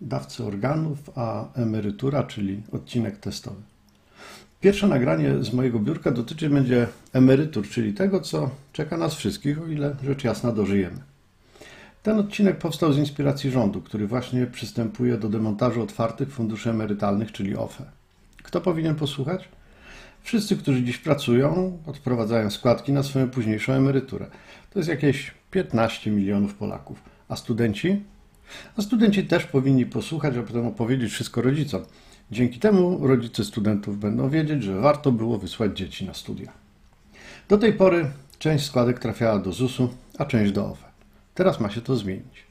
dawcy organów, a emerytura, czyli odcinek testowy. Pierwsze nagranie z mojego biurka dotyczy będzie emerytur, czyli tego, co czeka nas wszystkich, o ile rzecz jasna dożyjemy. Ten odcinek powstał z inspiracji rządu, który właśnie przystępuje do demontażu otwartych funduszy emerytalnych, czyli OFE. Kto powinien posłuchać? Wszyscy, którzy dziś pracują, odprowadzają składki na swoją późniejszą emeryturę. To jest jakieś 15 milionów Polaków. A studenci? A studenci też powinni posłuchać, a potem opowiedzieć wszystko rodzicom. Dzięki temu rodzice studentów będą wiedzieć, że warto było wysłać dzieci na studia. Do tej pory część składek trafiała do ZUS-u, a część do OFE. Teraz ma się to zmienić.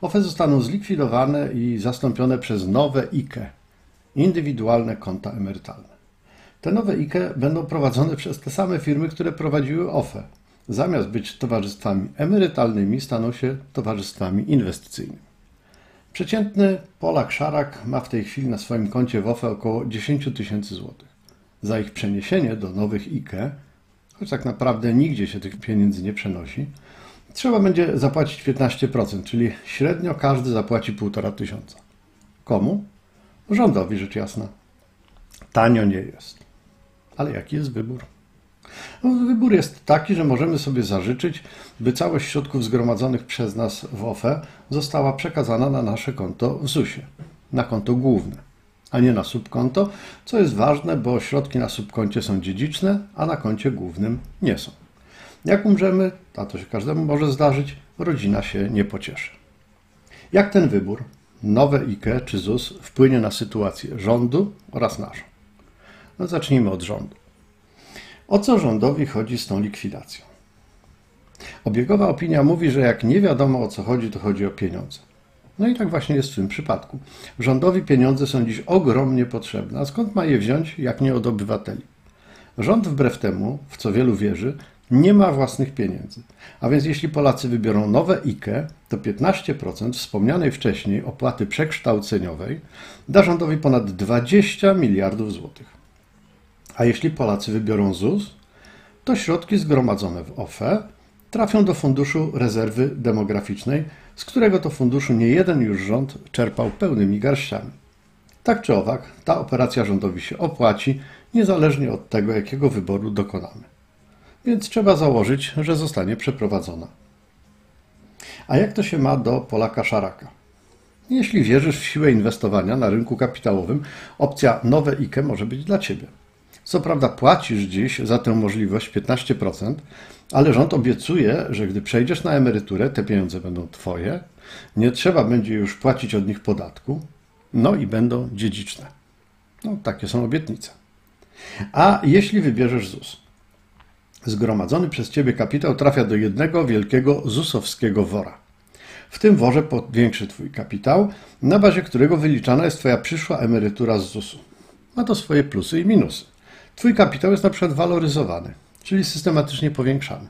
OFE zostaną zlikwidowane i zastąpione przez nowe IKE indywidualne konta emerytalne. Te nowe IKE będą prowadzone przez te same firmy, które prowadziły OFE. Zamiast być towarzystwami emerytalnymi, staną się towarzystwami inwestycyjnymi. Przeciętny Polak Szarak ma w tej chwili na swoim koncie w OFE około 10 tysięcy złotych. Za ich przeniesienie do nowych IKE, choć tak naprawdę nigdzie się tych pieniędzy nie przenosi, trzeba będzie zapłacić 15%, czyli średnio każdy zapłaci 1,5 tysiąca. Komu? Rządowi rzecz jasna. Tanio nie jest. Ale jaki jest wybór? No, wybór jest taki, że możemy sobie zażyczyć, by całość środków zgromadzonych przez nas w OFE została przekazana na nasze konto w ZUS-ie, na konto główne, a nie na subkonto, co jest ważne, bo środki na subkoncie są dziedziczne, a na koncie głównym nie są. Jak umrzemy, a to się każdemu może zdarzyć, rodzina się nie pocieszy. Jak ten wybór, nowe IKE czy ZUS, wpłynie na sytuację rządu oraz naszą? No zacznijmy od rządu. O co rządowi chodzi z tą likwidacją? Obiegowa opinia mówi, że jak nie wiadomo o co chodzi, to chodzi o pieniądze. No i tak właśnie jest w tym przypadku. Rządowi pieniądze są dziś ogromnie potrzebne, a skąd ma je wziąć, jak nie od obywateli? Rząd wbrew temu, w co wielu wierzy, nie ma własnych pieniędzy. A więc jeśli Polacy wybiorą nowe IKE, to 15% wspomnianej wcześniej opłaty przekształceniowej da rządowi ponad 20 miliardów złotych. A jeśli Polacy wybiorą ZUS, to środki zgromadzone w OFE trafią do Funduszu Rezerwy Demograficznej, z którego to funduszu nie jeden już rząd czerpał pełnymi garściami. Tak czy owak, ta operacja rządowi się opłaci, niezależnie od tego, jakiego wyboru dokonamy. Więc trzeba założyć, że zostanie przeprowadzona. A jak to się ma do Polaka Szaraka? Jeśli wierzysz w siłę inwestowania na rynku kapitałowym, opcja nowe IKE może być dla Ciebie. Co prawda płacisz dziś za tę możliwość 15%, ale rząd obiecuje, że gdy przejdziesz na emeryturę, te pieniądze będą Twoje, nie trzeba będzie już płacić od nich podatku, no i będą dziedziczne. No, takie są obietnice. A jeśli wybierzesz ZUS? Zgromadzony przez Ciebie kapitał trafia do jednego wielkiego ZUS-owskiego wora. W tym worze powiększy Twój kapitał, na bazie którego wyliczana jest Twoja przyszła emerytura z ZUS-u. Ma to swoje plusy i minusy. Twój kapitał jest na przykład waloryzowany, czyli systematycznie powiększany,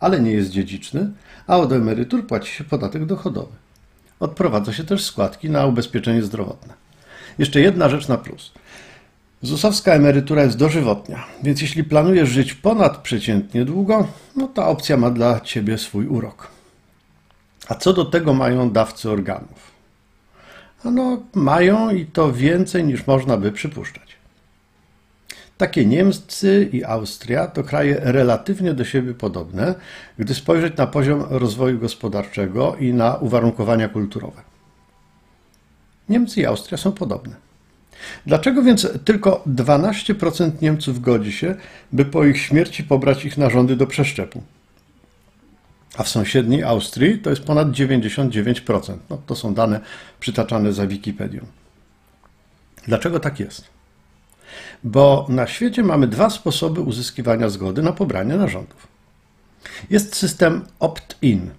ale nie jest dziedziczny, a od emerytur płaci się podatek dochodowy. Odprowadza się też składki na ubezpieczenie zdrowotne. Jeszcze jedna rzecz na plus. ZUS-owska emerytura jest dożywotnia, więc jeśli planujesz żyć ponadprzeciętnie długo, no ta opcja ma dla Ciebie swój urok. A co do tego mają dawcy organów? No, mają i to więcej niż można by przypuszczać. Takie Niemcy i Austria to kraje relatywnie do siebie podobne, gdy spojrzeć na poziom rozwoju gospodarczego i na uwarunkowania kulturowe. Niemcy i Austria są podobne. Dlaczego więc tylko 12% Niemców godzi się, by po ich śmierci pobrać ich narządy do przeszczepu? A w sąsiedniej Austrii to jest ponad 99%. No, to są dane przytaczane za Wikipedią. Dlaczego tak jest? Bo na świecie mamy dwa sposoby uzyskiwania zgody na pobranie narządów. Jest system opt-in.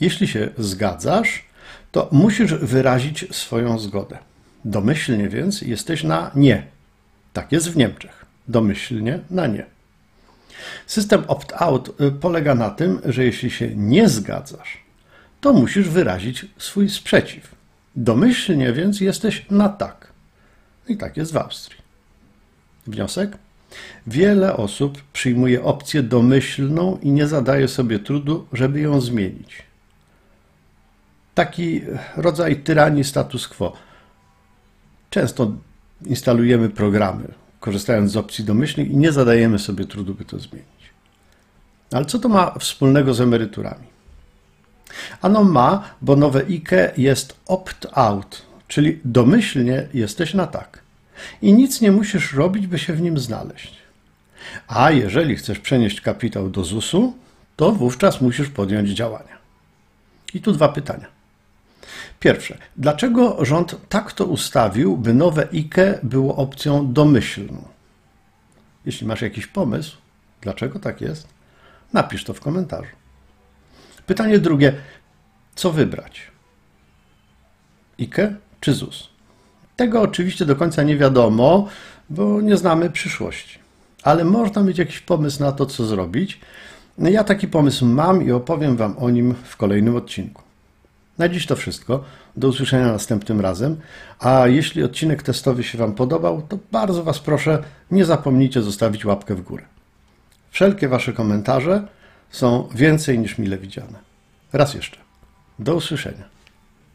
Jeśli się zgadzasz, to musisz wyrazić swoją zgodę. Domyślnie więc jesteś na nie. Tak jest w Niemczech. Domyślnie na nie. System opt-out y, polega na tym, że jeśli się nie zgadzasz, to musisz wyrazić swój sprzeciw. Domyślnie więc jesteś na tak. I tak jest w Austrii. Wniosek? Wiele osób przyjmuje opcję domyślną i nie zadaje sobie trudu, żeby ją zmienić. taki rodzaj tyranii status quo. Często instalujemy programy, korzystając z opcji domyślnych i nie zadajemy sobie trudu, by to zmienić. Ale co to ma wspólnego z emeryturami? Ano ma, bo nowe IKE jest opt-out, czyli domyślnie jesteś na tak. I nic nie musisz robić, by się w nim znaleźć. A jeżeli chcesz przenieść kapitał do ZUS-u, to wówczas musisz podjąć działania. I tu dwa pytania. Pierwsze, dlaczego rząd tak to ustawił, by nowe IKE było opcją domyślną? Jeśli masz jakiś pomysł, dlaczego tak jest, napisz to w komentarzu. Pytanie drugie, co wybrać? IKE czy ZUS? Tego oczywiście do końca nie wiadomo, bo nie znamy przyszłości. Ale można mieć jakiś pomysł na to, co zrobić. Ja taki pomysł mam i opowiem Wam o nim w kolejnym odcinku. Na dziś to wszystko. Do usłyszenia następnym razem. A jeśli odcinek testowy się Wam podobał, to bardzo Was proszę, nie zapomnijcie zostawić łapkę w górę. Wszelkie Wasze komentarze są więcej niż mile widziane. Raz jeszcze. Do usłyszenia.